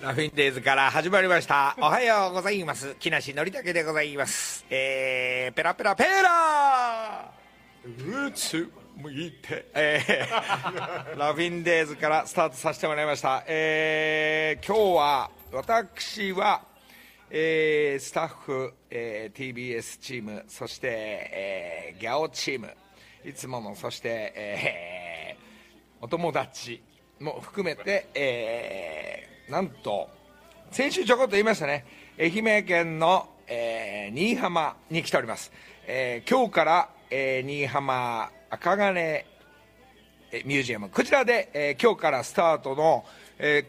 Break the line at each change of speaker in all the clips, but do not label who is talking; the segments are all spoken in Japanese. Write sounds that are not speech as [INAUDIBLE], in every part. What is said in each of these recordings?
ラフィンデイズから始まりました。おはようございます。木梨憲武でございます。えー、ペラペラペラうつむいて、えー、[LAUGHS] ラフィンデイズからスタートさせてもらいました。えー、今日は、私は、えー、スタッフ、えー、TBS チーム、そして、えー、ギャオチーム、いつもの、そして、えー、お友達も含めて、えー、なんと、先週ちょこっと言いましたね、愛媛県の、えー、新居浜に来ております。えー、今日から、えー、新居浜赤金ミュージアム、こちらで、え今日からスタートの、え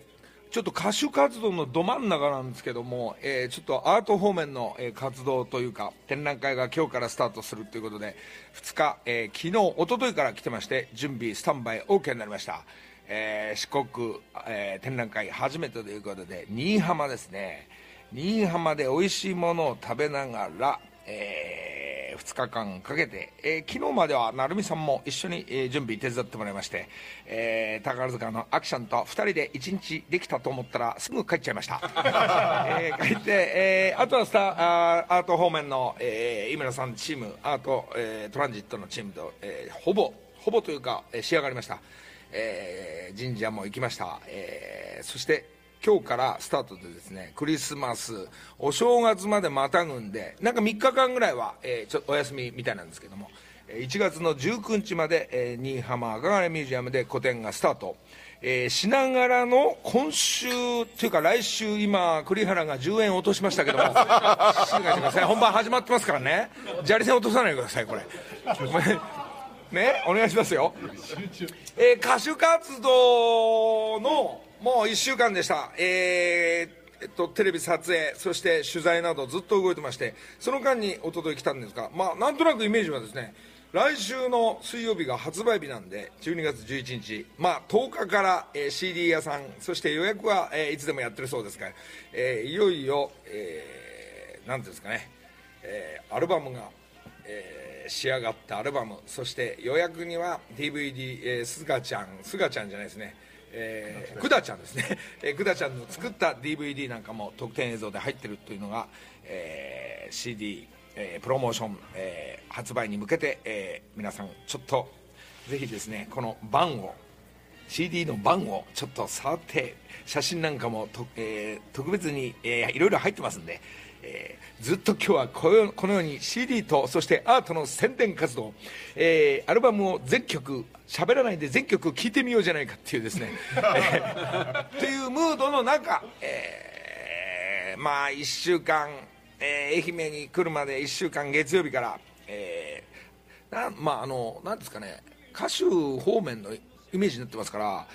ちょっと歌手活動のど真ん中なんですけども、えちょっとアート方面の、え活動というか、展覧会が今日からスタートするということで、2日、え昨日、一昨日から来てまして、準備、スタンバイ OK になりました。えー四国、えー展覧会初めてということで、新居浜ですね。新居浜で美味しいものを食べながら、え2日間かけて、えー昨日までは成美さんも一緒に、えー準備手伝ってもらいまして、えー宝塚のアクションと2人で1日できたと思ったらすぐ帰っちゃいました、[LAUGHS] えー帰って、えーあとはスタあーアート方面の、えー井村さんチームアート、えートランジットのチームと、えーほぼほぼというか、えー仕上がりました、えー神社も行きました、えーそして今日からスタートでですねクリスマスお正月までまたぐんでなんか3日間ぐらいは、えーちょお休みみたいなんですけども1月の19日まで、えー新居浜赤金ミュージアムで個展がスタート、えーしながらの今週というか来週今栗原が10円落としましたけども静かにしてください本番始まってますからね。砂利線落とさないでくださいこれ。ねお願いしますよ。えー歌手活動のもう1週間でした、えーえっと、テレビ撮影、そして取材などずっと動いてまして、その間に一昨日来たんですが、まあ、なんとなくイメージはですね、来週の水曜日が発売日なんで、12月11日、まあ、10日から、えー CD 屋さん、そして予約は、えーいつでもやってるそうですから、えーいよいよ、えーなんていうんですかね、えーアルバムが、えー仕上がったアルバムそして予約には DVD、えー、すがちゃんすがちゃんじゃないですね。えー、くだちゃんですね、[LAUGHS] えー、くだちゃんの作った DVD なんかも特典映像で入ってるというのが、えー CD、えープロモーション、えー発売に向けて、えー皆さんちょっとぜひですねこの版を CD の版をちょっと触って写真なんかもと、えー特別に、えーいろいろ入ってますんで、えーずっと今日はこのように CD とそしてアートの宣伝活動、えーアルバムを全曲喋らないで全曲聴いてみようじゃないかっていうですね、えーっていうムードの中、えーまあ1週間、え愛媛に来るまで1週間月曜日から、えなまああのなんですかね歌手方面のイメージになってますから、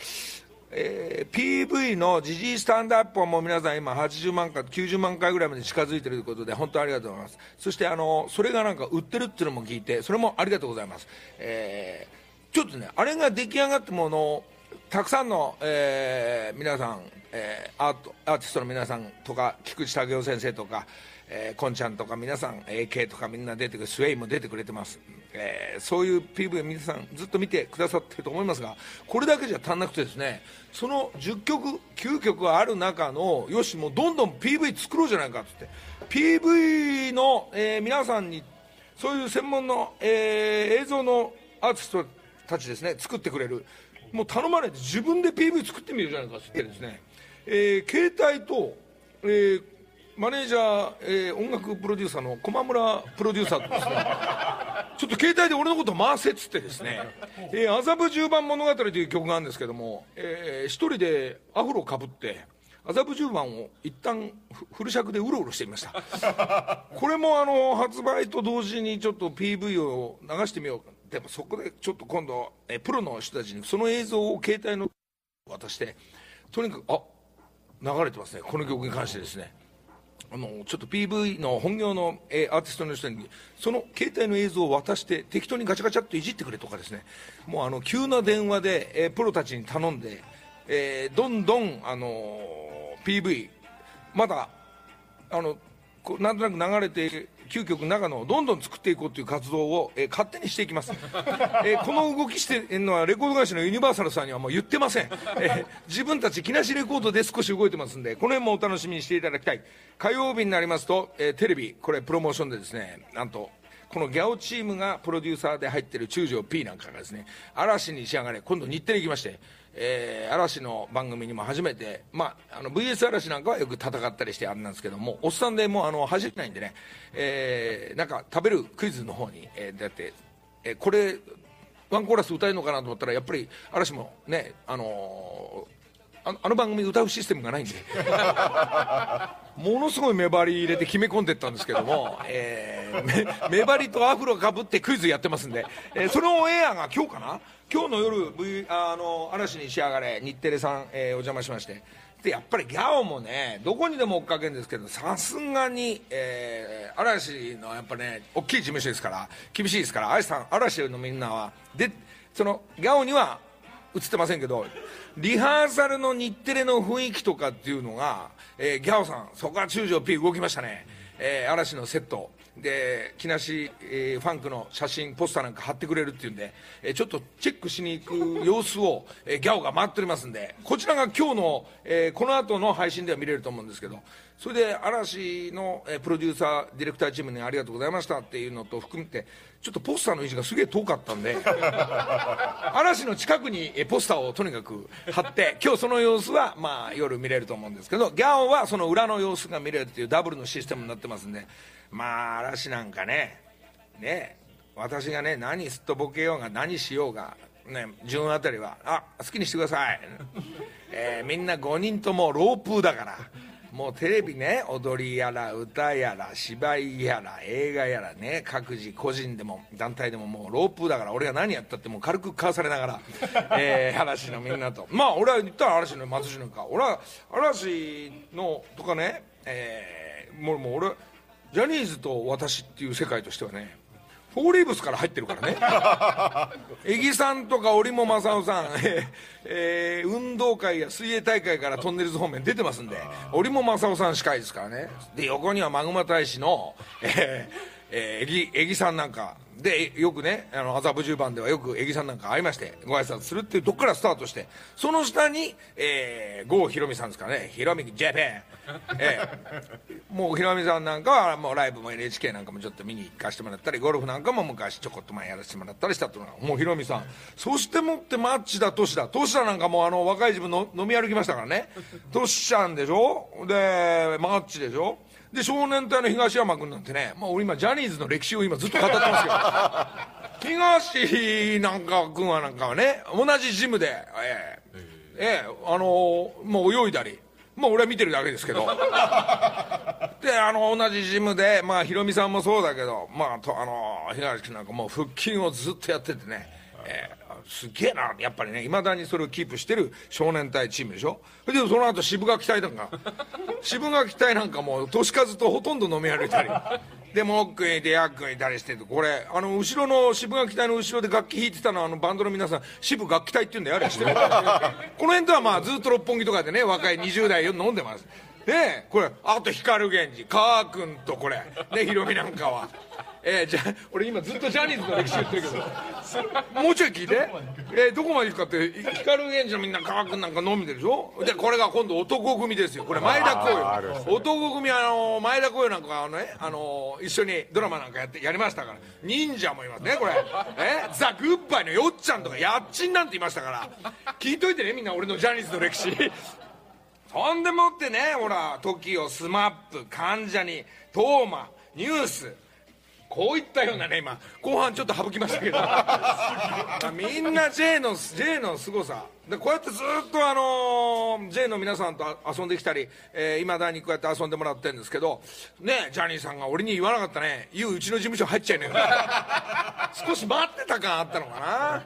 えー PV のジジイスタンドアップも皆さん今80万回90万回ぐらいまで近づいているということで本当ありがとうございます。そしてあのそれがなんか売ってるっていうのも聞いてそれもありがとうございます、えーちょっとねあれが出来上がったものたくさんの、えー皆さん、えーアートアーティストの皆さんとか菊池武雄先生とか、えー、こんちゃんとか皆さん AK とかみんな出てくるスウェイも出てくれてます、えーそういう PV を皆さんずっと見てくださってると思いますがこれだけじゃ足んなくてですねその10曲9曲ある中のよしもうどんどん PV 作ろうじゃないかっつって PV の、えー皆さんにそういう専門の、えー映像のアーティストたちですね作ってくれる。もう頼まれて自分で PV 作ってみるじゃないかって言ってですね、えー携帯と、えーマネージャー、えー音楽プロデューサーの駒村プロデューサーとですね [LAUGHS] ちょっと携帯で俺のこと回せっつってですね「えー麻布十番物語」という曲があるんですけども、えー一人でアフロかぶって麻布十番を一旦フフル尺でうろうろしてみました。[LAUGHS] これもあの発売と同時にちょっと PV を流してみようでもそこでちょっと今度えープロの人たちにその映像を携帯の渡してとにかくあ流れてますね。この曲に関してですねあのちょっと PV の本業の、えーアーティストの人にその携帯の映像を渡して適当にガチャガチャっといじってくれとかですね。もうあの急な電話で、えープロたちに頼んで、えーどんどん、あの PV まだあのこなんとなく流れている9曲長野をどんどん作っていこうという活動を、えー、勝手にしていきます、えー、この動きしてるのはレコード会社のユニバーサルさんにはもう言ってません、え、自分たち木梨レコードで少し動いてますんでこの辺もお楽しみにしていただきたい。火曜日になりますと、え、テレビこれプロモーションでですねなんとこのギャオチームがプロデューサーで入ってる中条 P なんかがですね嵐に仕上がれ今度日テレ行きましてえー、嵐の番組にも初めて、まあ、あの VS 嵐なんかはよく戦ったりしてあれなんですけどもおっさんでもうあの走れないんでね、えー、なんか食べるクイズの方に、えー、だって、えー、これワンコーラス歌えるのかなと思ったらやっぱり嵐もねあのー、ああの番組歌うシステムがないんで。[LAUGHS] ものすごい目張り入れて決め込んでったんですけども、[LAUGHS] えー、目張りとアフロかぶってクイズやってますんで、えー、そのオンエアが今日かな？今日の夜、v、あの嵐に仕上がれ日テレさん、えー、お邪魔しまして。でやっぱりギャオもねどこにでも追っかけるんですけどさすがに、えー、嵐のやっぱね大きい事務所ですから厳しいですから嵐さん嵐のみんなはでそのギャオには映ってませんけどリハーサルの日テレの雰囲気とかっていうのが、えー、ギャオさんそこは中条 P 動きましたね、えー、嵐のセット。で木梨、えー、ファンクの写真ポスターなんか貼ってくれるっていうんで、えー、ちょっとチェックしに行く様子を、えー、ギャオが回っておりますんでこちらが今日の、えー、この後の配信では見れると思うんですけどそれで嵐の、えー、プロデューサーディレクターチームにありがとうございましたっていうのと含めてちょっとポスターの位置がすげえ遠かったんで [LAUGHS] 嵐の近くに、えー、ポスターをとにかく貼って今日その様子は、まあ、夜見れると思うんですけどギャオはその裏の様子が見れるっていうダブルのシステムになってますんでまあ嵐なんかねね私がね何すっとぼけようが何しようがね順あたりはあ好きにしてください、えー、みんな5人ともロープだから。もうテレビね踊りやら歌やら芝居やら映画やらね各自個人でも団体でももうロープだから俺が何やったってもう軽くかわされながら、えー、嵐のみんなと。まあ俺は言ったら嵐の松潤か。俺は嵐のとかねえー、もうもう俺ジャニーズと私っていう世界としてはねフォーリーブスから入ってるからね。[LAUGHS] 江木さんとか織茂正夫さん、えーえー、運動会や水泳大会からトンネルズ方面出てますんで織茂正夫さん司会ですからね。で横にはマグマ大使の、えーえー、江木さんなんかでよくねあの麻布十番ではよく江木さんなんか会いましてご挨拶するっていうとこからスタートしてその下に、えー、郷ひろみさんですかねひろみジャパン、えー、[LAUGHS] もうひろみさんなんかはもうライブも NHK なんかもちょっと見に行かせてもらったりゴルフなんかも昔ちょこっと前やらせてもらったりしたっていうのはもうひろみさん。そしてもってマッチだトシだ。トシだなんかもうあの若い自分の飲み歩きましたからね。トシちゃんでしょ？でマッチでしょ？で少年隊の東山君なんてね、まあ、俺今ジャニーズの歴史を今ずっと語ってますけど。[LAUGHS] 東なんか君はなんかはね同じジムでええええあのー、もう泳いだりまあ俺は見てるだけですけど。[LAUGHS] であの同じジムでまあヒロミさんもそうだけどまあとあの東君なんかもう腹筋をずっとやっててね、ええすげえなやっぱりね。いまだにそれをキープしてる少年隊チームでしょ？でその後渋垣隊なんか。[LAUGHS] 渋垣隊なんかもう年数とほとんど飲み歩いたり。でも奥へいてヤックいたりしてこれあの後ろの渋垣隊の後ろで楽器弾いてたのはあのバンドの皆さん渋楽器隊って言うんだよあれしてる [LAUGHS] この辺とはまあずっと六本木とかでね若い20代飲んでます。ねこれあと光源氏川君とこれねヒロミなんかはえー、じゃ俺今ずっとジャニーズの歴史言ってるけど。[LAUGHS] もうちょい聞いて、えー、どこまで行くかって光源氏のみんな川君なんか飲んでるでしょ？でこれが今度男組ですよ。これ前田光陽男組あの前田光陽なんかあのねあの一緒にドラマなんかやってやりましたから。忍者もいますねこれ。え？ザ・グッバイのよっちゃんとかやっちんなんていましたから。聞いといてねみんな俺のジャニーズの歴史。そんでもってねほら TOKIO SMAP 関ジャニトーマニュースこういったようなね今後半ちょっと省きましたけど。[LAUGHS] みんな J の J のすごさ。でこうやってずっとあの J の皆さんと遊んできたりいま、えー、だにこうやって遊んでもらってるんですけどねジャニーさんが俺に言わなかったね「言ううちの事務所入っちゃいねえよ」[LAUGHS] 少し待ってた感あったのかな。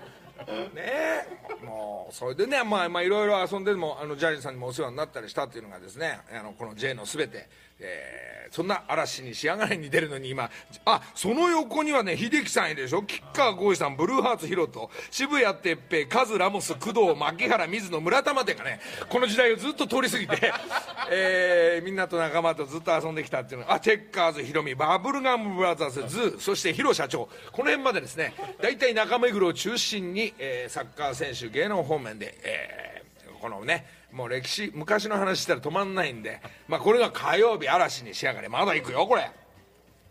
ね。もうそれでねまあまあいろいろ遊んでもあのジャニーさんにもお世話になったりしたっていうのがですねあのこの J の全て。えーそんな嵐に仕上がれに出るのに今あその横にはね秀樹さんいるでしょ？吉川晃司さんブルーハーツヒロト渋谷哲平カズラモス工藤牧原水野村田までがねこの時代をずっと通り過ぎて、[LAUGHS] えーみんなと仲間とずっと遊んできたっていうの。があチェッカーズヒロミバブルガムブラザーズズーそしてヒロ社長。この辺までですね大体中目黒を中心に、えーサッカー選手芸能方面で、えーこのねもう歴史昔の話したら止まんないんで、まあ、これが火曜日嵐に仕上がれ。まだ行くよこれ。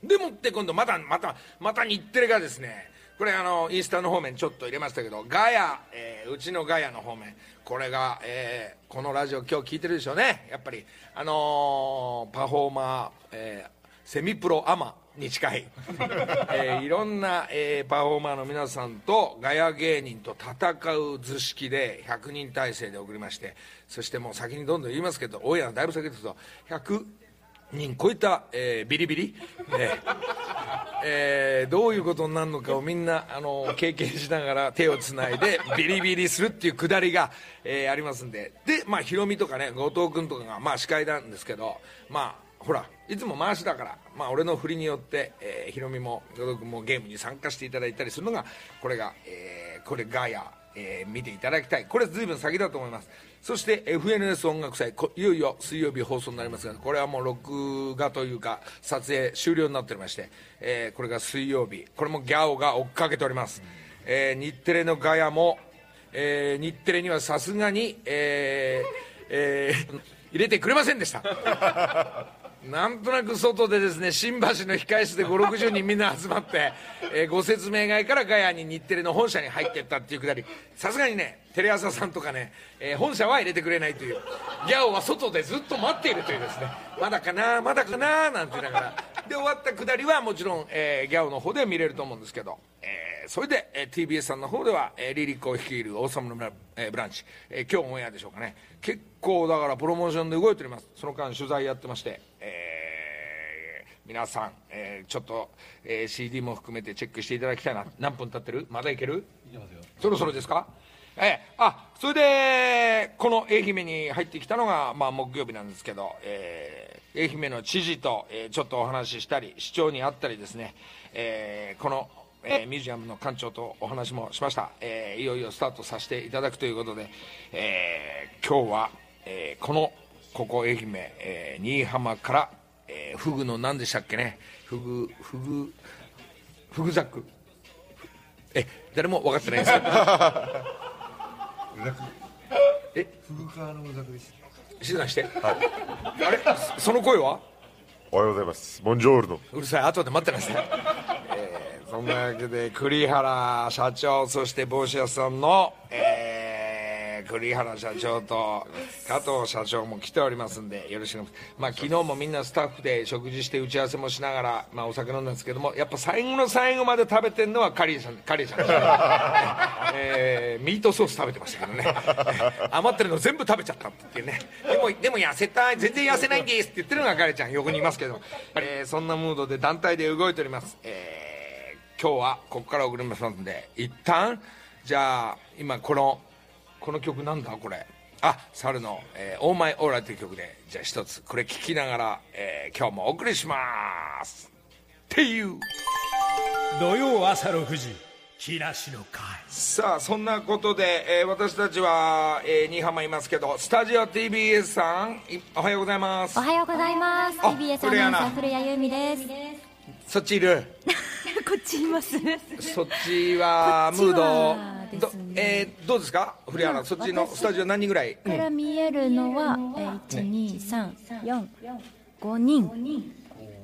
でもって今度またまたまた日テレがですねこれあのインスタの方面ちょっと入れましたけどガヤ、えーうちのガヤの方面。これが、えーこのラジオ今日聞いてるでしょうね。やっぱりあのーパフォーマー、えーセミプロアマ。に近い、[LAUGHS] えーいろんな、えーパフォーマーの皆さんとガヤ芸人と戦う図式で100人体制で送りましてそしてもう先にどんどん言いますけど大家のだいぶ先ですと100人超えた、えービリビリ、えーえーどういうことになるのかをみんなあの経験しながら手をつないでビリビリするっていうくだりが、えーありますんで。でまあヒロミとかね後藤君とかがまあ司会なんですけどまあほらいつも回しだから、まあ、俺の振りによって、えーヒロミも後藤君もゲームに参加していただいたりするのがこれが、えーこれガヤ、えー見ていただきたい。これ随分先だと思います。そして FNS 音楽祭いよいよ水曜日放送になりますがこれはもう録画というか撮影終了になっておりまして、えーこれが水曜日。これもギャオが追っかけております、えー日テレのガヤも、えー日テレにはさすがに、えーえー入れてくれませんでした。なんとなく外でですね新橋の控室で560人みんな集まって、[LAUGHS] えーご説明会からガヤに日テレの本社に入ってったっていうくだり。さすがにねテレ朝さんとかね、えー本社は入れてくれないという。ギャオは外でずっと待っているというですね。まだかなまだかななんて言いながら。で終わったくだりはもちろん、えーギャオの方では見れると思うんですけど、えーそれで、えー TBS さんの方では、えーリリックを率いる「王様のブラ,、えーブランチ」えー今日オンエアでしょうかね。結構だからプロモーションで動いております。その間取材やってまして、えー皆さん、えーちょっと、えー CD も含めてチェックしていただきたいな。何分経ってる？まだいける？そろそろですか？ええあそれでこの愛媛に入ってきたのが、まあ、木曜日なんですけど、えー愛媛の知事と、えーちょっとお話ししたり市長に会ったりですね、えーこの、えーミュージアムの館長とお話もしました、えーいよいよスタートさせていただくということで、えー今日は、えーこのここ愛媛、えー新居浜から、えーフグの何でしたっけね？フグフグフグザク。え誰も分かってないんですけど。え？
フグ川のうざくです
静かにして、あれ？そその声は？
おはようございます。ボンジョールノ。
うるさい。後で待ってますね、えーそんなわけで栗原社長そして帽子屋さんの、えー栗原社長と加藤社長も来ておりますんでよろしくお願いしまあ昨日もみんなスタッフで食事して打ち合わせもしながら、まあ、お酒飲んだんですけどもやっぱ最後の最後まで食べてるのはカリーさん [LAUGHS] カリーさんですね、えーミートソース食べてましたけどね。[LAUGHS] 余ってるの全部食べちゃったっていうね。でもでも痩せたい全然痩せないんですって言ってるのがカリーちゃん横にいますけど、えーそんなムードで団体で動いております、えー今日はここから送りますんで一旦じゃあ今このこの曲なんだこれ。あ猿の「えー、オーマイオーラ」という曲でじゃあ一つこれ聴きながら、えー今日もお送りします。っていう。
土曜朝6時木梨の会。
さあそんなことで、えー私たちは、えー、新居浜いますけどスタジオ TBS さんいおはようございます。
おはようございます。
あ
TBS
アナ
ウンサー古谷由美です。
そっちいる
こっちいます。
そっちはムード。どえーどうですか？古谷アナそっちの
私
スタジオ何人ぐらい、うん。
から見えるのは、えー、一二三四五人。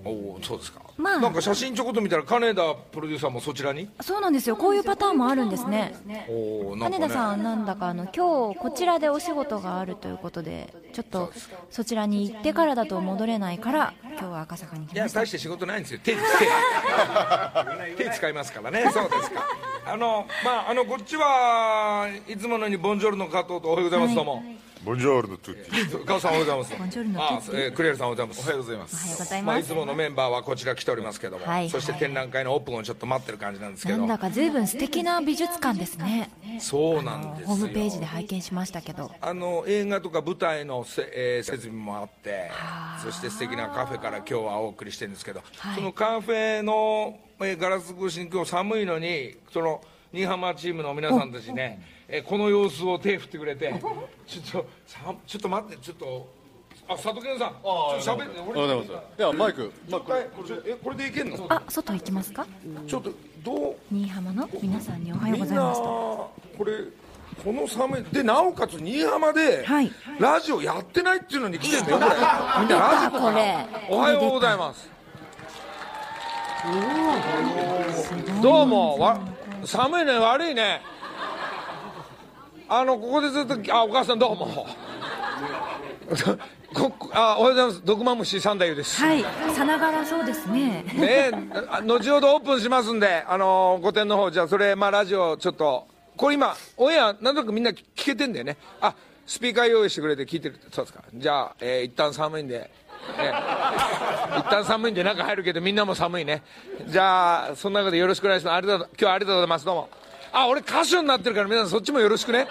おおそうですか、
まあ。
なんか写真ちょこっと見たら金田プロデューサーもそちらに？
そうなんですよ。こういうパターンもあるんですね。金田さんなんだかあの今日こちらでお仕事があるということで、ちょっとそちらに行ってからだと戻れないから今日は赤坂に来
いや
ました。
大して仕事ないんですよ。手 [LAUGHS] 手手使いますからね。そうですか。あのまああのこっちはいつものようにボンジョルの加藤とおはようございます、どうも
ボンジョールドトゥッティ。
ガオさんおはようございます。
ボンジョルノ
あ
トゥッティ
えークレールさんおはようございます。
おはようございま
おはよう
す。
ござい
まあ、いつものメンバーはこちら来ておりますけども、
はい。
そして展覧会のオープンをちょっと待ってる感じなんですけど。
なんだか随分素敵な美術館ですね。
そうなんですよ。
ホームページで拝見しましたけど。
あの映画とか舞台のせ、えー設備もあってそして素敵なカフェから今日はお送りしてるんですけど、
はい。
そのカフェの、えーガラス越しに今日寒いのにその新居浜チームの皆さんたちね、えーこの様子を手振ってくれて [LAUGHS] ちょっとさちょっと待ってちょっとあ佐藤健さんちょっと喋って俺
います。いや、マイク、マイク。
はいこれえこれでいけんの？
あ外行きますか？
ちょっとどう？
新居浜の皆さんにおはようございますと。
これこの寒いでなおかつ新居浜で、
はい。
ラジオやってないっていうのに来てんだよ。[LAUGHS] これ。みんなラジ
あこれ
オ。おはようございます。どうもわ寒いね悪いね。あのここでずっとあお母さんどうも。[LAUGHS] こあおはようございます。毒マムシ三太夫です。
はい。さながらそうですね。
ねあ後ほどオープンしますんで、あのー、御殿の方じゃあそれ、まあ、ラジオちょっとこれ今オンエアなんとなくみんな聞けてんだよね。あスピーカー用意してくれて聞いてるそうですか。じゃあ、えー、一旦寒いんで、えー一旦寒いんで中入るけどみんなも寒いね。じゃあそんな中でよろしくお願いします。ありがとう今日はありがとうございます。どうも。あ俺歌手になってるから皆さんそっちもよろしくね。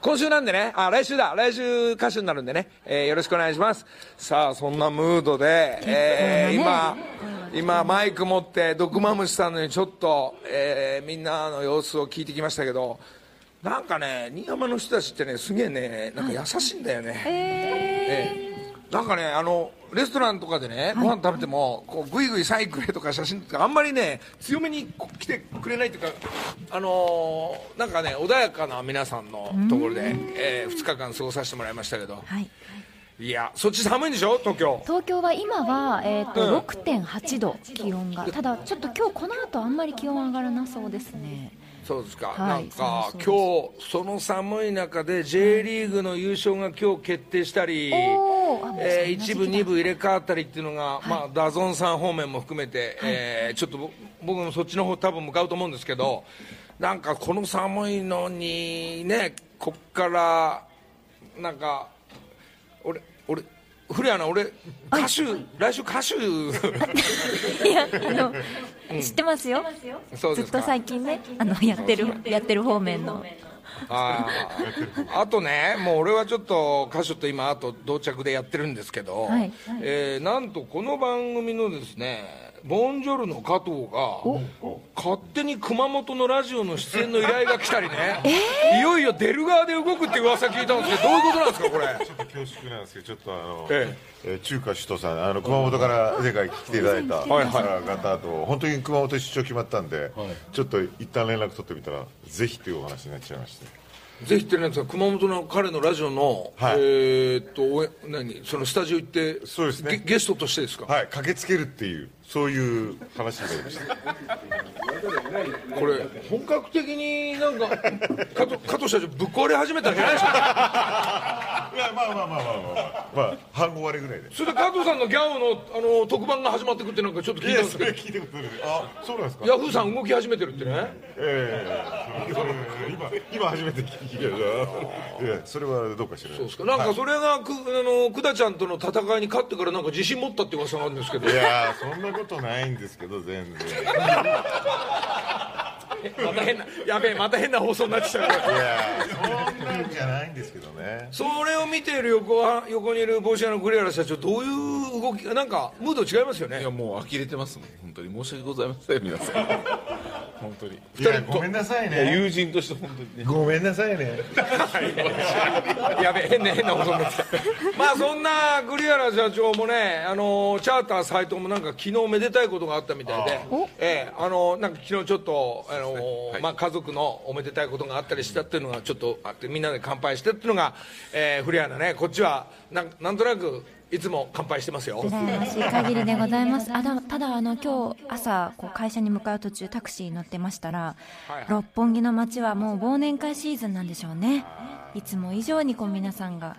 今週なんでね、あ、来週だ、来週歌手になるんでね、えーよろしくお願いします。さあ、そんなムードで、えー今
ね、
今マイク持って、毒マムシさんのにちょっと、えーみんなの様子を聞いてきましたけど、なんかね、新山の人たちってね、すげえね、なんか優しいんだよね。ええなんかねあのレストランとかでね、ご飯食べてもこうグイグイサイクレとか写真とかあんまりね強めに来てくれないっていうかあのーなんかね穏やかな皆さんのところで、え2日間過ごさせてもらいましたけど。
はい。
いやそっち寒いんでしょ？東京。
東京は今は、えーと
うん。
6.8度気温が。ただちょっと今日この後あんまり気温上がらなそうですね
そうですか、
はい
なんか今日その寒い中で J リーグの優勝が今日決定したり、えー一部、二部入れ替わったりっていうのが、まあ、ダゾンさん方面も含めて、えーちょっとぼ僕もそっちの方多分向かうと思うんですけど、なんかこの寒いのにね、こっから、なんか、俺、俺、古谷アナ、俺、歌手、来週歌手、[LAUGHS]
いやあの、知ってますよ。ずっと最近ねあのやってるやってる方面の。
あー。あとね、もう俺はちょっと歌手と今、あと同着でやってるんですけど、
はい。
えーなんとこの番組のですね、ボンジョルの加藤が、勝手に熊本のラジオの出演の依頼が来たりね、[LAUGHS] いよいよ出る側で動くって噂聞いたんですけど、どういうことなんですか、これ？
ちょっと恐縮なんですけど、ちょっとあの、
え
え。ー中華首都さん、あの熊本から前回来ていただいた
はいはい。
方と、本当に熊本出張決まったんで、ちょっと一旦連絡取ってみたら、ぜひというお話になっちゃいまして。
ぜひってなんですか、熊本の彼のラジオの、
はい。
えーっと、おえ何、そのスタジオ行って、
そうですね。
ゲゲストとしてですか？
はい、駆けつけるっていう、そういう話になりました。[LAUGHS]
これ本格的になんか [LAUGHS] 加藤加藤社長ぶっ壊れ始めたんじゃないですか
いや、まあまあまあまあまあ、まあ、半5割ぐらいで。
それで加藤さんのギャオのあの特番が始まってくってなんかちょっと聞いたんですけど
いたことない。あ、そうなんですか？
ヤフーさん動き始めてるってね
ええ今今初めて聞いた。いや、それはどうかしら。
そうですかなんかそれがくあの久田ちゃんとの戦いに勝ってからなんか自信持ったって噂があるんですけど
いやーそんなことないんですけど全然。[LAUGHS]
また変なやべえまた変な放送になってきたから。
いやーそんなんじゃないんですけどね
それを見ている横は横にいる帽子屋の栗原社長どういう動きなんかムード違いますよね。
いやもう呆れてますもん。本当に申し訳ございません皆さん本当に。
いやごめんなさいね。
友人として本当にね。
ごめんなさいね。
やべえ変な変な放送になってきた。まあそんな栗原社長もねあのチャーター斎藤もなんか昨日めでたいことがあったみたいでええあのなんか昨日ちょっとあの、
はい。
まあ家族のおめでたいことがあったりしたっていうのがちょっとあってみんなで乾杯してっていうのが、えー、栗原ねこっちはなんなんとなくいつも乾杯してますよ。
羨ましい限りでございます。あだただあの今日朝こう会社に向かう途中タクシーに乗ってましたら、
はいはい。
六本木の街はもう忘年会シーズンなんでしょうね。い。つも以上にこう皆さんが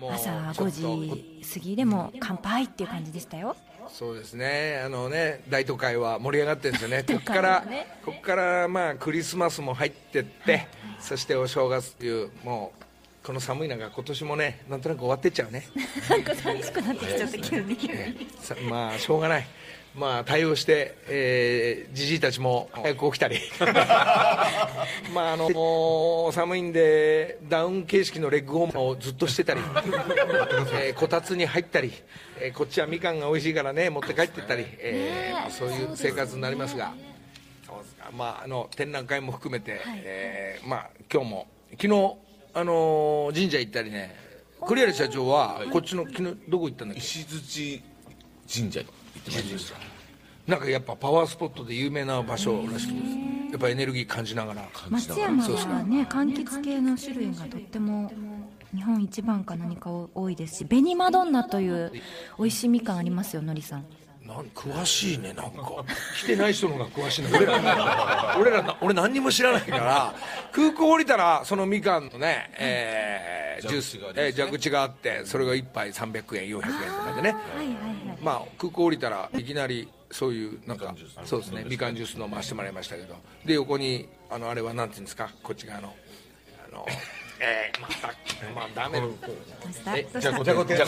朝
ちょっと
5時過ぎでも乾杯っていう感じでしたよ。
そうですね。あのね大都会は盛り上がってるんですよね。[LAUGHS] こ
都会
こから、
はね
ここからまあクリスマスも入ってって、そしてお正月っていうもうこの寒い中今年もねなんとなく終わってっちゃうね。
なんか寂しくなってきちゃった急に。[LAUGHS]
さまあしょうがない。まあ対応してえーじじいたちも早く起きたり。[LAUGHS] まああのもう寒いんでダウン形式のレッグウォーマーをずっとしてたり、えーこたつに入ったり、えーこっちはみかんが美味しいからね持って帰ってったり、えーまあそういう生活になりますが。そうですかまああの展覧会も含めて、えーまあ今日も昨日あのー神社行ったりね。栗原社長はこっちの昨日どこ行ったんだっけ？
石槌神社に行ってまいりました
なんかやっぱパワースポットで有名な場所らしくてやっぱエネルギー感じながら。
松山はね柑橘系の種類がとっても日本一番か何か多いですし紅マドンナという美味しいみかんありますよのりさん
なん詳しいねなんか。来てない人の方が詳しいね俺ら俺らな俺何にも知らないから空港降りたらそのみかんのね、えージュース
蛇口がありますね
えー蛇口があってそれが1杯300円400円とかでね。
はいはいはい
まあ空港降りたらいきなりそういうなんかそうですねみかんジュース飲ませてもらいましたけど。で横にあのあれはなんていうんですか？こっち側のあのえー、またまあダメえ
どうした。
じゃこじゃこでじゃ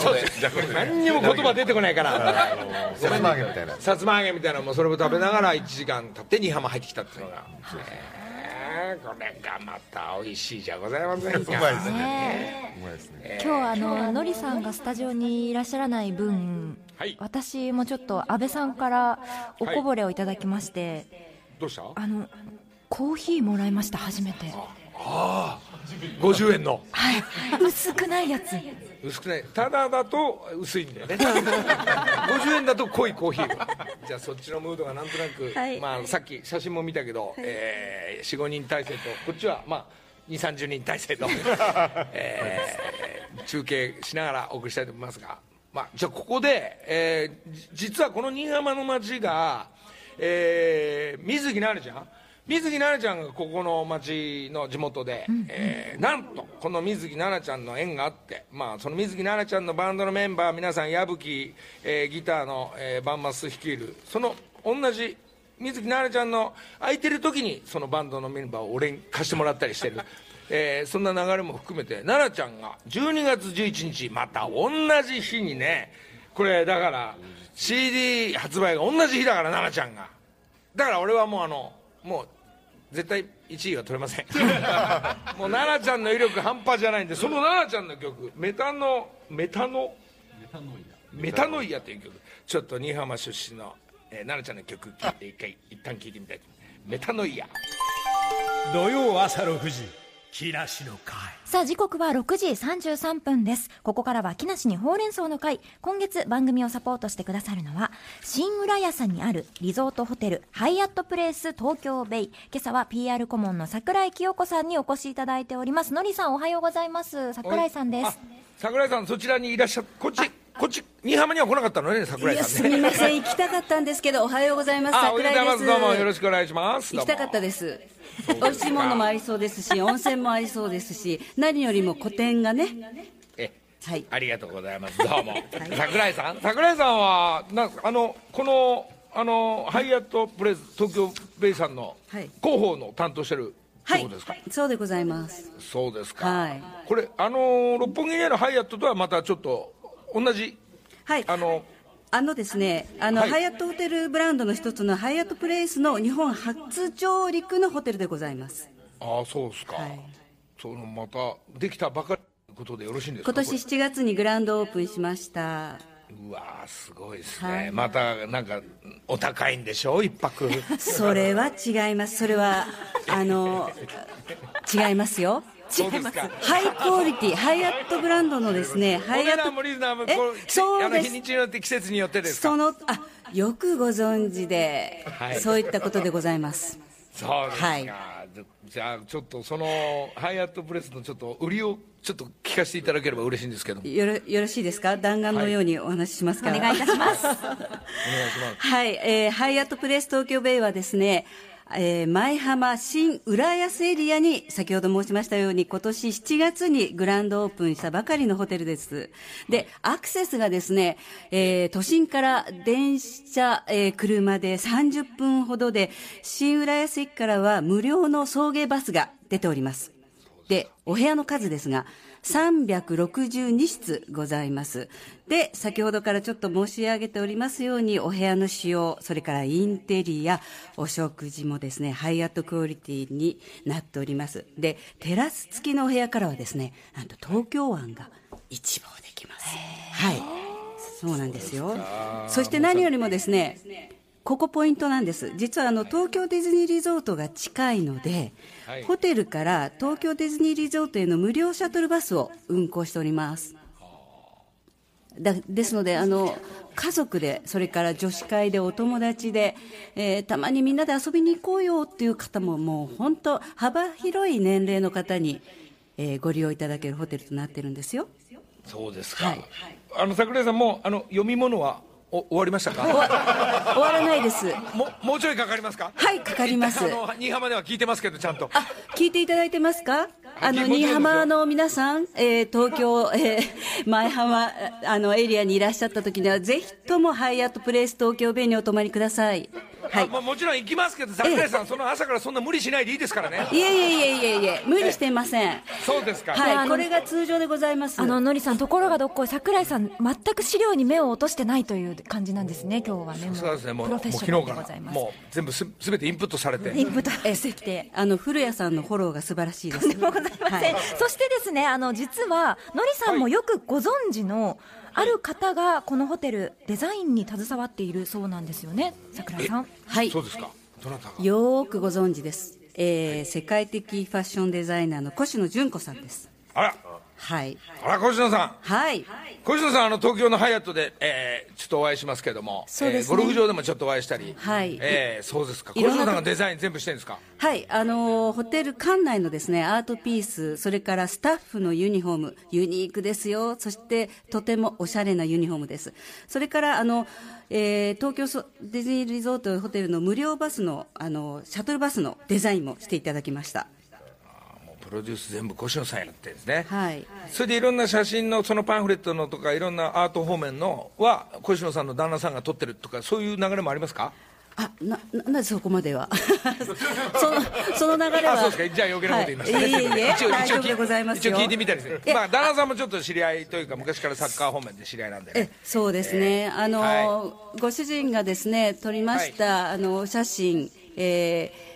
こで何にも言葉出てこないから。
さつま揚げみたいな。
さつま揚げみたいなのもそれを食べながら1時間経って新居浜入ってきたっていうのが、えーこれがまた美味しいじゃございませんか。
うまいですね。うまいですね。
今日あののりさんがスタジオにいらっしゃらない分、
はい。
私もちょっと安倍さんからおこぼれをいただきまして、
どうした？
あのコーヒーもらいました初めて
50円の。
はい。薄くないやつ。
薄くない。ただだと薄いんだよね。[LAUGHS] 50円だと濃いコーヒーじゃあそっちのムードがなんとなく、
はい。
まあ、さっき写真も見たけど、えー、45人体制とこっちはまあ2 3 0人体制と、[LAUGHS] えー中継しながらお送りしたいと思いますが、まあ、じゃあここで、えーじ実はこの新居浜の町が、えー水木奈々ちゃん水木奈々ちゃんがここの町の地元で、えーなんとこの水木奈々ちゃんの縁があって、まあ、その水木奈々ちゃんのバンドのメンバー皆さん矢吹、えーギターの、えーバンマス率いるその同じ水木奈々ちゃんの空いてる時にそのバンドのメンバーを俺に貸してもらったりしてる、[LAUGHS] えーそんな流れも含めて奈々ちゃんが12月11日また同じ日にねこれだから CD 発売が同じ日だから奈々ちゃんが。だから俺はもうあのもう絶対1位は取れません。[LAUGHS] もう奈々ちゃんの威力半端じゃないんでその奈々ちゃんの曲。メタノメタノ？メタノイア。という曲。ちょっと新居浜出身の、えー奈々ちゃんの曲聴いて一回一旦聴いてみたいとメタノイア。
土曜朝6時木梨の会。
さあ時刻は6時33分です。ここからは木梨にほうれん草の会。今月番組をサポートしてくださるのは新浦安にあるリゾートホテルハイアットプレイス東京ベイ。今朝は PR 顧問の桜井清子さんにお越しいただいております。のりさんおはようございます。桜井さんです。
あ桜井さんそちらにいらっしゃこっちこっち新居浜には来なかったのね桜井さんね。
みません。行きたかったんですけどおはようございます。
あおはようございます。
です。
どうもよろしくお願いします。
行きたかった
で
です美味しいものもありそうですし温泉もありそうですし何よりも個展がね。
え
はい。
ありがとうございます。どうも、桜井さん？桜井さんはなあのこのあのハイアットプレイス東京ベイさんの
はい。
広報の担当してる
はい。
ことですか、
そうでございます。
そうですか、
はい。
これあの六本木にあるハイアットとはまたちょっと同じ
はい。
あの
あのですねあの、
はい。
ハイアットホテルブランドの一つのハイアットプレイスの日本初上陸のホテルでございます。
ああそうですか、
はい。
そのまたできたばかりとことでよろしいんですか
今年
こ
7月にグランドオープンしました。
れうわーすごいですね、
はい。
またなんかお高いんでしょ？一泊。[LAUGHS]
それは違います。それはあの [LAUGHS] 違いますよ
そうですか。
ハイクオリティ、ハイアットブランドのですね、ハイアットそうです。
日によって季節によってですか？
そのあよくご存知で、
はい。
そういったことでございます。
そうですか、
はい。
じじゃあちょっとそのハイアットプレスのちょっと売りをちょっと聞かせていただければ嬉しいんですけども。
よろよろしいですか？弾丸のようにお話ししますか、
お願い。いたします
お願いします。
はい、えーハイアットプレイス東京ベイはですね、えー前浜新浦安エリアに先ほど申しましたように今年7月にグランドオープンしたばかりのホテルです。で、アクセスがですね、えー都心から電車、えー車で30分ほどで、新浦安駅からは無料の送迎バスが出ております。で、お部屋の数ですが、362室ございます。で、先ほどからちょっと申し上げておりますように、お部屋の使用、それからインテリア、お食事もですね、ハイアットクオリティになっております。で、テラス付きのお部屋からはですね、なんと東京湾が一望できます。はい。そうなんですよ。そして何よりもですね、ここポイントなんです。実はあの東京ディズニーリゾートが近いので、
はい
ホテルから東京ディズニーリゾートへの無料シャトルバスを運行しております。だですのであの家族でそれから女子会でお友達で、えーたまにみんなで遊びに行こうよっていう方ももう本当幅広い年齢の方に、えーご利用いただけるホテルとなってるんですよ。
そうですか、
はい
あの桜井さんもうあの読み物はお終わりましたか？[LAUGHS]
終わらないです。
ももうちょいかかりますか？
はいかかります。
あの新居浜では聞いてますけどちゃんと。
あ、聞いていただいてますか？あの、新居浜の皆さん、えー東京、えー前浜、あの、エリアにいらっしゃった時には、ぜひともハイアットプレイス東京ベイにお泊まりください。はい。
あまあ、もちろん行きますけど桜井さん、その朝からそんな無理しないでいいですからね
いえいえいえいえいえ、無理していません。
そうですか、
はい、これが通常でございます。
あの、のりさん、ところがどっこい、桜井さん、全く資料に目を落としてないという感じなんですね、今日はね。も
そうですねもう
プロ
もう
フェッショナル
昨日か
でございます。
らもう全部すすべてインプットされて
インプットしてきて。
あの、古谷さんのフォローが素晴らしいです。
でもございません、そしてですねあの実はのりさんもよくご存知の、ある方がこのホテルデザインに携わっているそうなんですよね桜井さん
はい。
そうですかどなたが？
よーくご存知です。えー世界的ファッションデザイナーの越野純子さんです。
あら
はい。
あら越野さん
はい。
越野さんあの東京のハイアットで、えーちょっとお会いしますけども、
そうですね
えーゴルフ場でもちょっとお会いしたり、
はい
えーそうですか
いろんな
越野さんがデザイン全部してるんですか？
はい、あのーホテル館内のですね、アートピース、それからスタッフのユニフォーム、ユニークですよ。そして、とてもおしゃれなユニフォームです。それから、あの、えー東京ソディズニーリゾートホテルの無料バスの、あの、シャトルバスのデザインもしていただきました。
ロデュース全部越野さんやってるんですね、
はい。
それでいろんな写真のそのパンフレットのとかいろんなアート方面のは越野さんの旦那さんが撮ってるとかそういう流れもありますか？
あ、な、ななぜそこまでは？[LAUGHS] その、その流れは？
あそうですか。じゃあ余計なこと言いました、
はい、いえいえいえ、[LAUGHS]
一応
大丈夫でございますよ。
一応聞いてみたりですまあ旦那さんもちょっと知り合いというか昔からサッカー方面で知り合いなんで
え
ね
そうですね、あの、
は
ご主人がですね撮りました、あのお写真、えー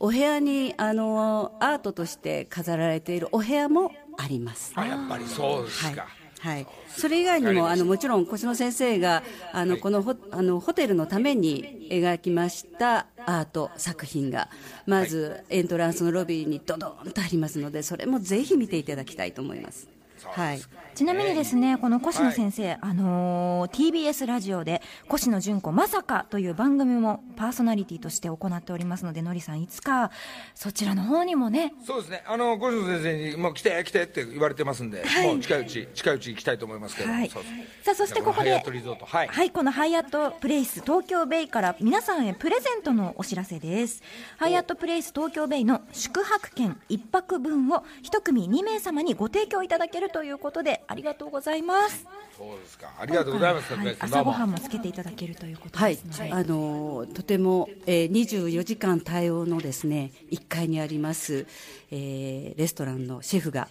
お部屋にあのアートとして飾られているお部屋もあります。
あやっぱりそうです
はい。
か、
はい、それ以外にもあのもちろん越野先生があのこのホあのホテルのために描きましたアート作品がまずエントランスのロビーにドドンとありますのでそれもぜひ見ていただきたいと思います。はい
ちなみにですね、この越野先生、あのー TBS ラジオで、越野純子まさかという番組もパーソナリティとして行っておりますので、のりさん、いつかそちらの方にもね、
そうですね。あの越野先生にもう来て来てって言われてますんで、もう近いうち近いうち行きたいと思いますけど、
はい。
そう
さあそしてここで
ハイアットリゾート。はい。
このハイアットプレイス東京ベイから皆さんへプレゼントのお知らせです。ハイアットプレイス東京ベイの宿泊券1泊分を1組2名様にご提供いただけるということでありがとうございます。
そうですか。ありがとうございます、
はい朝ごは
んも
もつけていただけるということ
はい
ですので、、
あのとても、えー、24時間対応のですね1階にあります、えーレストランのシェフが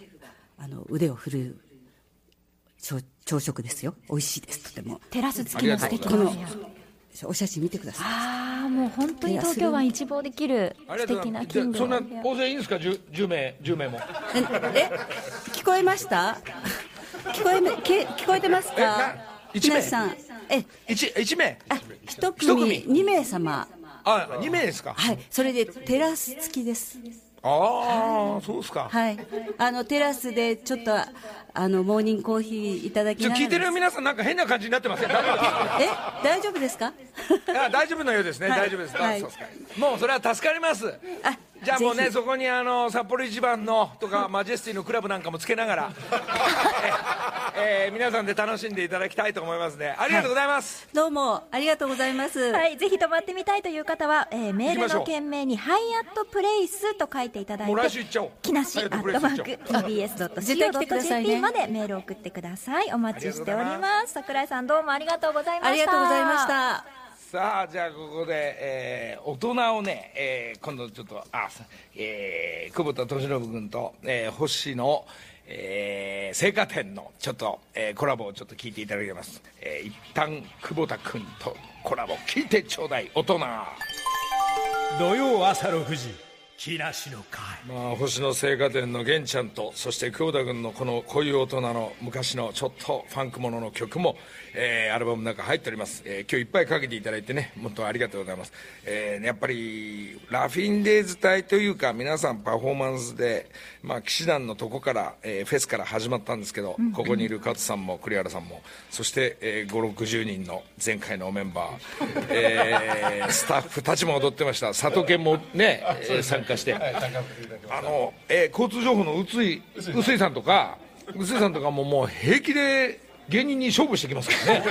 あの腕を振るう朝朝食ですよ。美味しいです。とても。
テラス付きの素敵なお部屋
お写真見てください。
ああもう本当に東京湾一望できる素敵なキング
そんな大勢いいんですか？10, 10名10名も。
ええ聞こえました？聞こえめけ聞こえてますか？
一名？
皆さん。え。
1, 1名？
あ一
一
組。
組
2名様。
あ2名ですか？
はい。それでテラス付きです。
ああそうですか、
はい。あのテラスでちょっとあのモーニングコーヒーいただきながら
聞いてる皆さんなんか変な感じになってますか
え大丈夫ですか？
いや大丈夫のようですね、
はい。
大丈夫です。か、
はい。
そうですか。もうそれは助かります。
あ
じゃあもうねそこにあの札幌一番のとか [LAUGHS] マジェスティのクラブなんかもつけながら、[LAUGHS] えー皆さんで楽しんでいただきたいと思いますね。ありがとうございます、
どうもありがとうございます、
はい、ぜひ泊まってみたいという方は、えーメールの件名にハイアットプレイスと書いていただいて、
もう来週行っちゃおう。
木梨ア
ット
マーク TBS.CO.JP までメールを送ってください。お待ちしております。桜井さんどうもありがとうございました。
ありがとうございまし。た
さあじゃあここで、えー大人をね、えー今度ちょっとあ、えー久保田敏信君と、えー星野、えー、青果店のちょっと、えー、コラボをちょっと聞いていただきます、えー、一旦久保田君とコラボ聞いてちょうだい大人。
土曜朝6時。木梨の会。
まあ、星野青果店の玄ちゃんとそして久保田君のこのこういう大人の昔のちょっとファンクものの曲も、えーアルバムの中入っております、えー今日いっぱいかけていただいてね本当ありがとうございます、えーやっぱりラフィンデーズ隊というか皆さんパフォーマンスで、まあ、騎士団のとこから、えーフェスから始まったんですけど、ここにいる勝さんも栗原さんもそして、えー、560人の前回のメンバー、えースタッフたちも踊ってました。佐藤健もね、えー参加して、あの、えー交通情報の宇井臼井さんとか臼井さんとかももう平気で芸人に勝負してきますからね。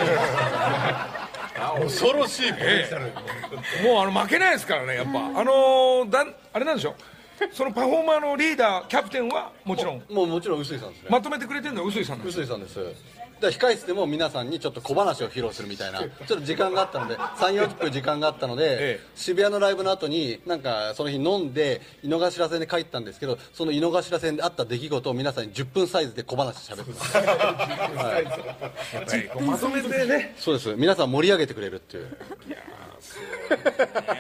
[LAUGHS]
恐ろしいポテンシャル、
もうあの負けないですからねやっぱ。あのーだんあれなんでしょそのパフォーマーのリーダーキャプテンはもちろん。
もうもちろん臼井さんですね。
まとめてくれてるのは臼井さんなんです
臼井さんですで控室でも皆さんにちょっと小話を披露するみたいなちょっと時間があったので3 4 0分時間があったので、[LAUGHS]
ええ。
渋谷のライブの後になんかその日飲んで井の頭線で帰ったんですけどその井の頭線であった出来事を皆さんに10分サイズで小話しゃべってます、[LAUGHS] はい。
やっぱりこうまとめてね。
そうです。皆さん盛り上げてくれるっていう。
ね。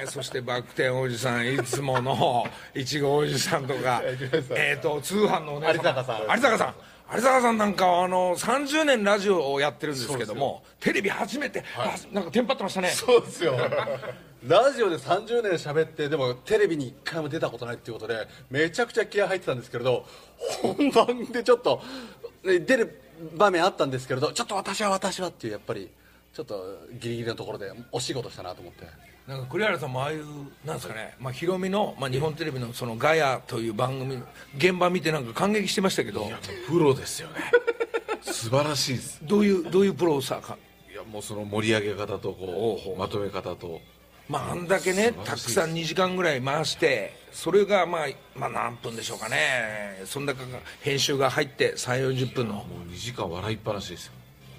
そしてバク転おじさんいつものいちごおじさんとか [LAUGHS] えっと通販のお姉
有坂さん。
有坂さん有坂さんなんかはあの30年ラジオをやってるんですけどもテレビ初めて、あなんかテンパってましたね。
そうですよ。[LAUGHS] ラジオで30年喋ってでもテレビに1回も出たことないっていうことでめちゃくちゃ気合入ってたんですけれど本番でちょっとね出る場面あったんですけれどちょっと私は私はっていうやっぱりちょっとギリギリのところでお仕事したなと思って
なんか栗原さんもああいうなんですかね、まあ、ヒロミの、まあ、日本テレビのそのガヤという番組現場見てなんか感激してましたけど。
プロですよね。素晴らしいです。
どういうどういうプロさか。
いやもうその盛り上げ方とこうまとめ方と。
まああんだけねたくさん2時間ぐらい回してそれがまあ、まあ、何分でしょうかね。そんなかが編集が入って3 4 0分の。
もう2時間笑いっぱなしですよ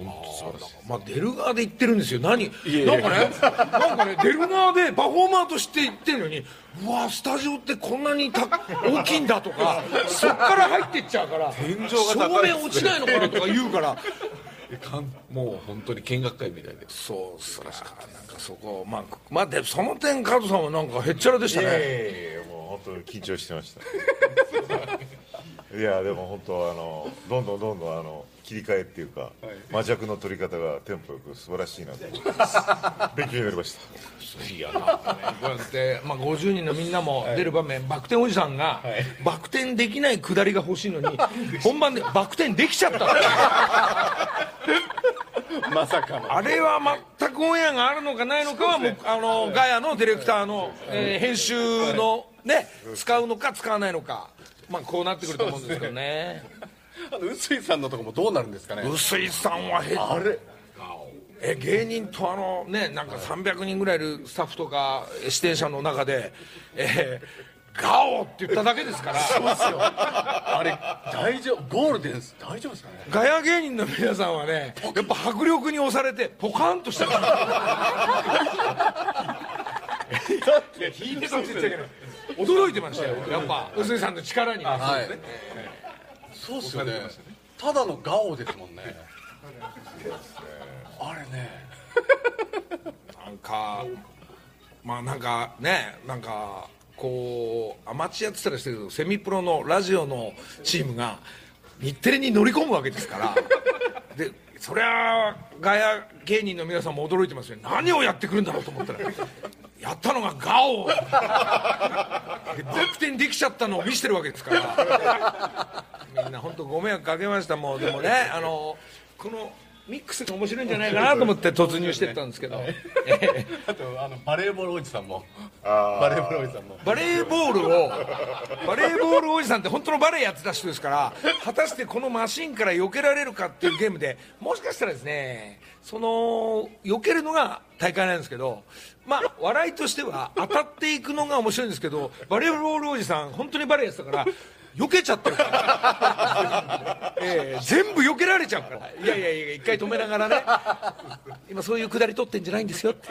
本当素晴らしい
まあ、出る側で言ってるんですよ。何？なんかねなんかね出る側でパフォーマーとして言ってるのにうわスタジオってこんなにた大きいんだとか [LAUGHS] そっから入ってっちゃうから天井
が高い
照明落ちないのかなとか言うから。[LAUGHS]
もう本当に見学会みたいで。
そうさなんかそこまあまあでその点加藤さんはなんかへっちゃらでしたね。
ええもう本当に緊張してましたいやでも本当あのどんどんどんどんあの切り替えっていうか、魔弱の取り方がテンポよく素晴らしいなと思ってます。[LAUGHS] 勉強になりました。
いやな。んかねこうやって、まあ、50人のみんなも出る場面、バク転おじさんが、バク転できないくだりが欲しいのに [LAUGHS] 本番でバク転できちゃった。の [LAUGHS]
まさかの。
あれは全くオンエアがあるのかないのかはもうあのガヤのディレクターの、えー編集のね使うのか使わないのかまあこうなってくると思うんですけどね。
あの臼井さんのとこもどうなるんですかね？
臼井さんはへ
あれ？
え芸人とあのねなんか300人ぐらいいるスタッフとか出演者の中で「えーガオ!」って言っただけですから。
あれ大丈夫ゴールデンです大丈夫ですかね？
ガヤ芸人の皆さんはねやっぱ迫力に押されてポカンとし [LAUGHS] てる聞いてたって言っちゃ驚いてましたよやっぱ。臼井さんの力に。
はい。そうっすよね。ただのガオですもんね。あれね。
なんかまあなんかねなんかこうアマチュアって言ったらしてるけどセミプロのラジオのチームが日テレに乗り込むわけですから。[LAUGHS] でそりゃガヤ芸人の皆さんも驚いてますよ。何をやってくるんだろうと思ったらやったのがガオ。で逆転できちゃったのを見せてるわけですから。みんな本当ご迷惑かけました。もうでもね [LAUGHS] あのこのミックスが面白いんじゃないかなと思って突入してったんですけど、え [LAUGHS] え
あとあのバレーボールおじさんも。バレーボールおじさんも。
バレーボールをバレーボールおじさんって本当のバレーやってた人ですから果たしてこのマシンから避けられるかっていうゲームでもしかしたらですねその避けるのが大会なんですけどまあ笑いとしては当たっていくのが面白いんですけどバレーボールおじさん本当にバレーやってたから避けちゃってるから、ええ全部避けられちゃうから。いやいやいや一回止めながらね。今そういうくだり取ってんじゃないんですよって。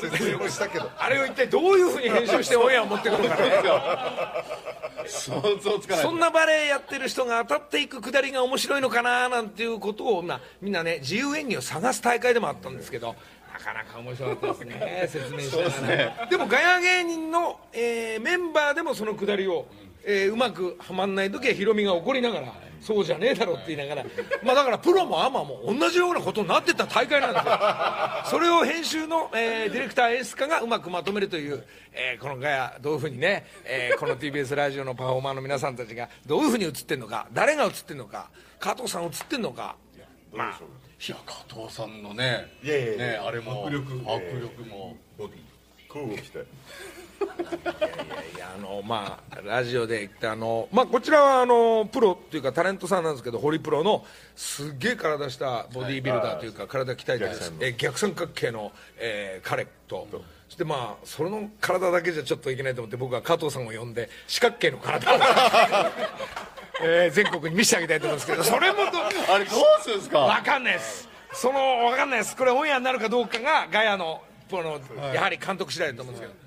説したけど。
あれを一体どういうふうに編集してオンエアを持ってくるのかね。
想像つかない。
そんなバレエやってる人が当たっていくくだりが面白いのかななんていうことを、まあ、みんなね自由演技を探す大会でもあったんですけどなかなか面白かったですね。[LAUGHS] 説明しながらでもガヤ芸人の、えーメンバーでもそのくだりを、えーうまくはまんない時はヒロミが怒りながらそうじゃねえだろって言いながら、[LAUGHS] まあ、だからプロもアマも同じようなことになってった大会なんですよ。それを編集の、えーディレクター演出家がうまくまとめるという、えーこのガヤどういうふうにね、えーこの TBS ラジオのパフォーマーの皆さんたちがどういうふうに映ってるのか誰が映ってるのか加藤さん映ってるのか。まあ
いや加藤さんのね
いやいやいや
ねあれも
迫力。
迫力も。
ボディ。空を着て
いやあのまあラジオで言ってあのまあこちらはあのプロっていうかタレントさんなんですけどホリプロのすっげえ体したボディービルダーというか体鍛えてる
逆三
え逆三角形の、えー彼と。そしてまあその体だけじゃちょっといけないと思って僕は加藤さんを呼んで四角形の体。を、[LAUGHS] えー全国に見せてあげたいと思うんですけどそれもど
あれどうするんですか？
わかんないです。そのわかんないです。これオンエアになるかどうかがガヤのこのやはり監督次第だと思うんですけど、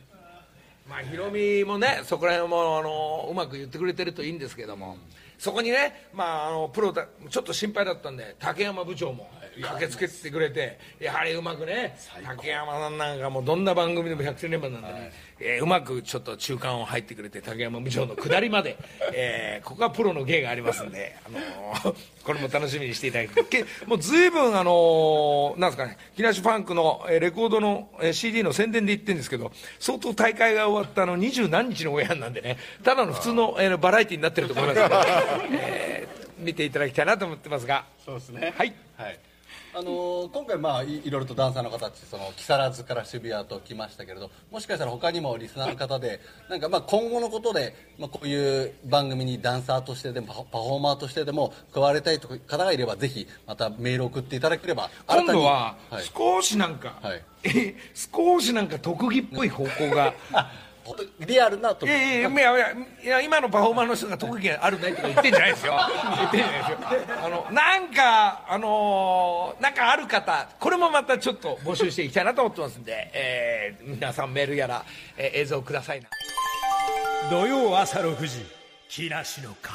まあヒロミもねそこら辺もあのうまく言ってくれてるといいんですけども。そこにねまああのプロだちょっと心配だったんで竹山部長も駆けつけてくれてやはりうまくね竹山さんなんかもうどんな番組でも百戦錬磨なんでね、えーうまくちょっと中間を入ってくれて竹山部長の下りまで、えーここはプロの芸がありますんで、あのーこれも楽しみにしていただきけもう随分あのーなんですかね木梨ファンクのえーレコードのえー CD の宣伝で言ってるんですけど相当大会が終わったあの二十何日のオンエアなんでねただの普通の、えーバラエティになってると思いますので、えー見ていただきたいなと思ってますが。
そうですね。
はい。
はいあのー今回、まあ、いいろいろとダンサーの方たちその木更津から渋谷と来ましたけれどもしかしたら他にもリスナーの方で [LAUGHS] なんかまあ今後のことで、まあ、こういう番組にダンサーとしてでもパフォーマーとしてでも加わりたい方がいればぜひまたメールを送っていただければ
今度は
はい
少しなんか、
はい
え少しなんか特技っぽい方向が。[LAUGHS]
あ本当リアルなと
いやいやいやいやいや今のパフォーマーの人が特技があるねとか言ってんじゃないですよ。[LAUGHS] 言ってんじゃないですよ。あのなんかあのーなんかある方これもまたちょっと募集していきたいなと思ってますんで、えー皆さんメールやら、えー映像くださいな。
土曜朝6時木梨の会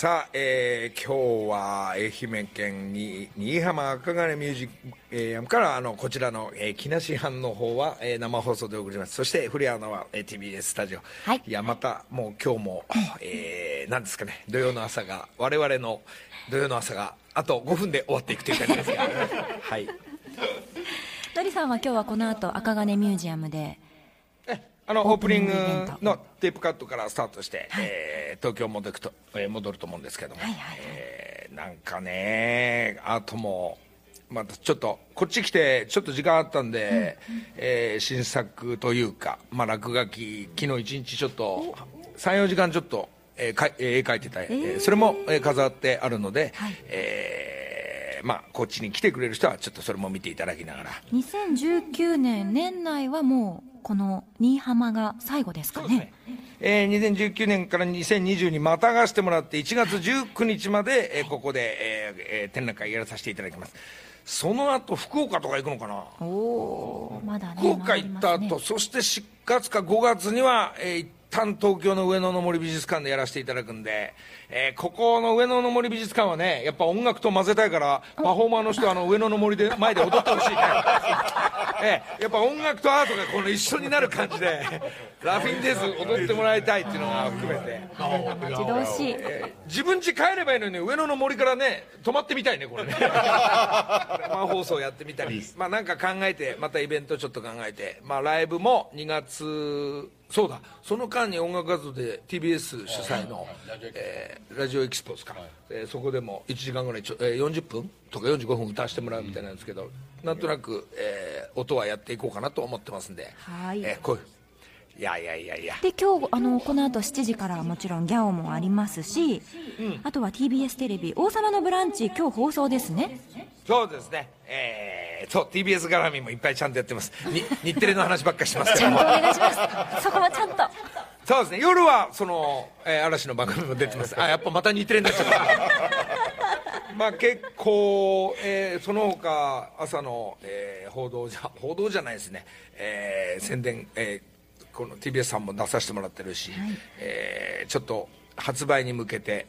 さあ、えー今日は愛媛県に新居浜赤金ミュージックからあのこちらの、えー、木梨藩の方は、えー生放送で送ります。そして古谷アナは、えー TBS スタジオ、
はい。
やまたもう今日も、えー、なんですかね土曜の朝が我々の土曜の朝があと5分で終わっていくという感じですが。[LAUGHS] はい。[LAUGHS]
のりさんは今日はこの後赤金ミュージアムで
えあのオープニングのテープカットからスタートして、えー東京戻ると、えー戻ると思うんですけども、
はいはいはい。
えーなんかねあともまたちょっとこっち来てちょっと時間あったんで、えー新作というか、まあ、落書き昨日一日ちょっと34時間ちょっと、えーか絵描いてた、えー。それも、えー飾ってあるので、
はい。
えーまあ、こっちに来てくれる人はちょっとそれも見ていただきながら。
2019年年内はもうこの新居浜が最後ですかね。
えー2019年から2020にまたがしてもらって1月19日まで、えーここで、えーえー展覧会やらさせていただきます。その後福岡とか行くのかな？
おおまだね
福岡行った後、
ね。
そして4月か5月には、えー一旦東京の上野の森美術館でやらせていただくんで、えーここの上野の森美術館はねやっぱ音楽と混ぜたいからパフォーマーの人はあの上野の森で前で踊ってほしいね、[LAUGHS] えーやっぱ音楽とアートがこの一緒になる感じで [LAUGHS] ラフィンデーズ踊ってもらいたいっていうのが含めて。
待ち遠しい
えー自分家帰ればいいのに上野の森からね泊まってみたいねこれね。[LAUGHS] 生放送やってみたり。まあなんか考えてまたイベントちょっと考えて。まあライブも2月そうだ。その間に音楽活動で TBS 主催の、えーラジオエキスポですか、えーそこでも1時間ぐらいちょ、えー40分とか45分歌わせてもらうみたいなんですけど、なんとなく、えー音はやっていこうかなと思ってますんで、
はい。
えーこういう。いやいやいやいや。
で今日あのこの後7時からはもちろんギャオもありますし、あとは TBS テレビ「王様のブランチ」今日放送ですね
そうですね、えー、そう TBS 絡みもいっぱいちゃんとやってます。に日テレの話ばっかりしてますけど。
ちゃんとお願いします。そこもちゃんと。
そうですね。夜はその、えー嵐の番組も出てます。あやっぱまた日テレになっちゃった。[LAUGHS] まあ結構、えーその他朝の、えー報道じゃ報道じゃないですね、えー宣伝、えーこの TBS さんも出させてもらってるし、えーちょっと発売に向けて、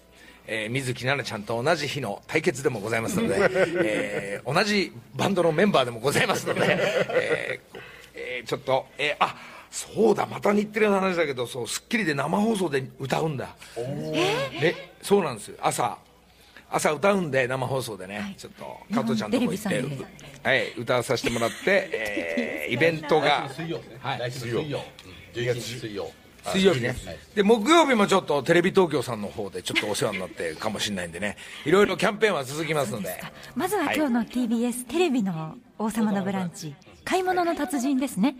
えー水木奈々ちゃんと同じ日の対決でもございますので、[LAUGHS] えー同じバンドのメンバーでもございますので、[LAUGHS] えーえーちょっと、えーあそうだまた日テレの話だけどそう『スッキリ』で生放送で歌うんだ。ねそうなんですよ。朝朝歌うんで生放送でね、ちょっと加藤ちゃんとこ行って、はい、歌わさせてもらって、えー [LAUGHS] イベントが
水曜ですね、来週の水曜、うん、11日水曜
水曜日ね、で木曜日もちょっとテレビ東京さんの方でちょっとお世話になって [LAUGHS] かもしれないんでね。いろいろキャンペーンは続きますので。
まずは今日の TBS テレビの王様のブランチ。買い物の達人ですね。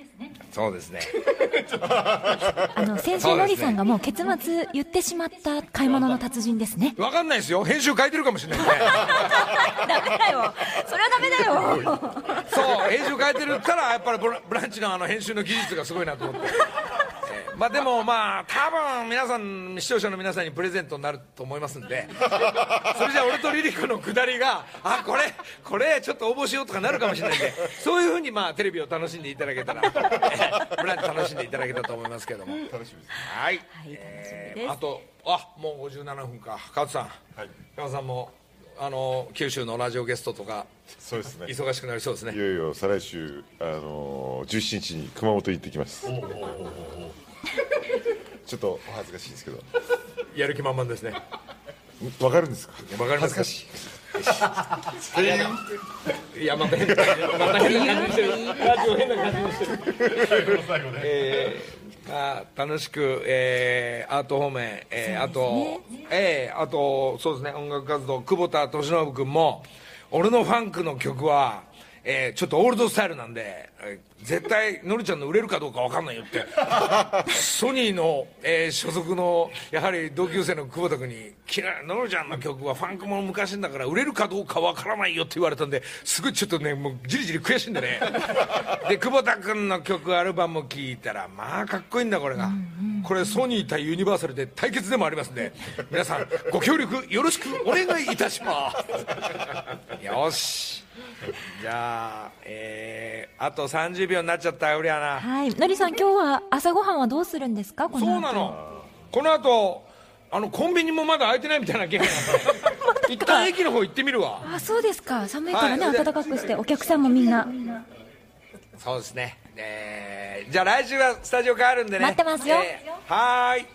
そうですね。[LAUGHS]
あの先週のりさんがもう結末言ってしまった買い物の達人ですね。[LAUGHS]
分かんないですよ。編集変えてるかもしれないんで
ダメだよ。それはダメだよ。
そう編集変えてるからやっぱりブラブランチのあの編集の技術がすごいなと思って、えーまあでもまあ多分皆さん視聴者の皆さんにプレゼントになると思いますんで。[LAUGHS] それじゃあ俺とリリコのくだりがあこれこれちょっと応募しようとかなるかもしれないんで。そういうふうにまあテレビを楽しんでいただけたら、えーブランチ楽しんでいただけたと思いますけども。
楽しみです
はい、
楽しみです。
えーあとあもう57分か。川津さん、
はい。
川津さんもあの九州のラジオゲストとか
そうですね。
忙しくなりそうですね。
いよいよ再来週あのー、17日に熊本行ってきます [LAUGHS] ちょっとお恥ずかしいですけど。
やる気満々ですね。
わかるんですか？
わかります。か
恥ずかしい。[LAUGHS]
いやまた変なまた変な感じにしてるラジオ変な感じにしてるえーまあ、楽しく、えーアート方面、えーあと、えーあとそうですね。音楽活動久保田利伸君も俺のファンクの曲は、えーちょっとオールドスタイルなんで、えー絶対のりちゃんの売れるかどうかわかんないよって。[LAUGHS] ソニーの、えー所属のやはり同級生の久保田君に「嫌いのりちゃんの曲はファンクもの昔だから売れるかどうかわからないよ」って言われたんですごいちょっとねもうじりじり悔しいんでね。[LAUGHS] で久保田君の曲アルバム聴いたらまあかっこいいんだこれが、これソニー対ユニバーサルで対決でもありますんで皆さんご協力よろしくお願いいたします。[LAUGHS] よし [LAUGHS] じゃあえー、あと30秒になっちゃったよりゃな
はい。のりさん今日は朝ごはんはどうするんですか？この後。
そうなの。この後あのコンビニもまだ開いてないみたいな気配。なんで一旦駅の方行ってみるわ。
あそうですか。寒いからね、
はい。
暖かくしてお客さんもみんな。
そうですね。えー、じゃあ来週はスタジオ帰るんでね。
待ってますよ。
えーはーい。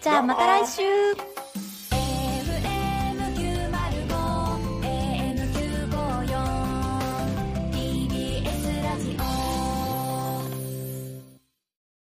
じゃあまた来週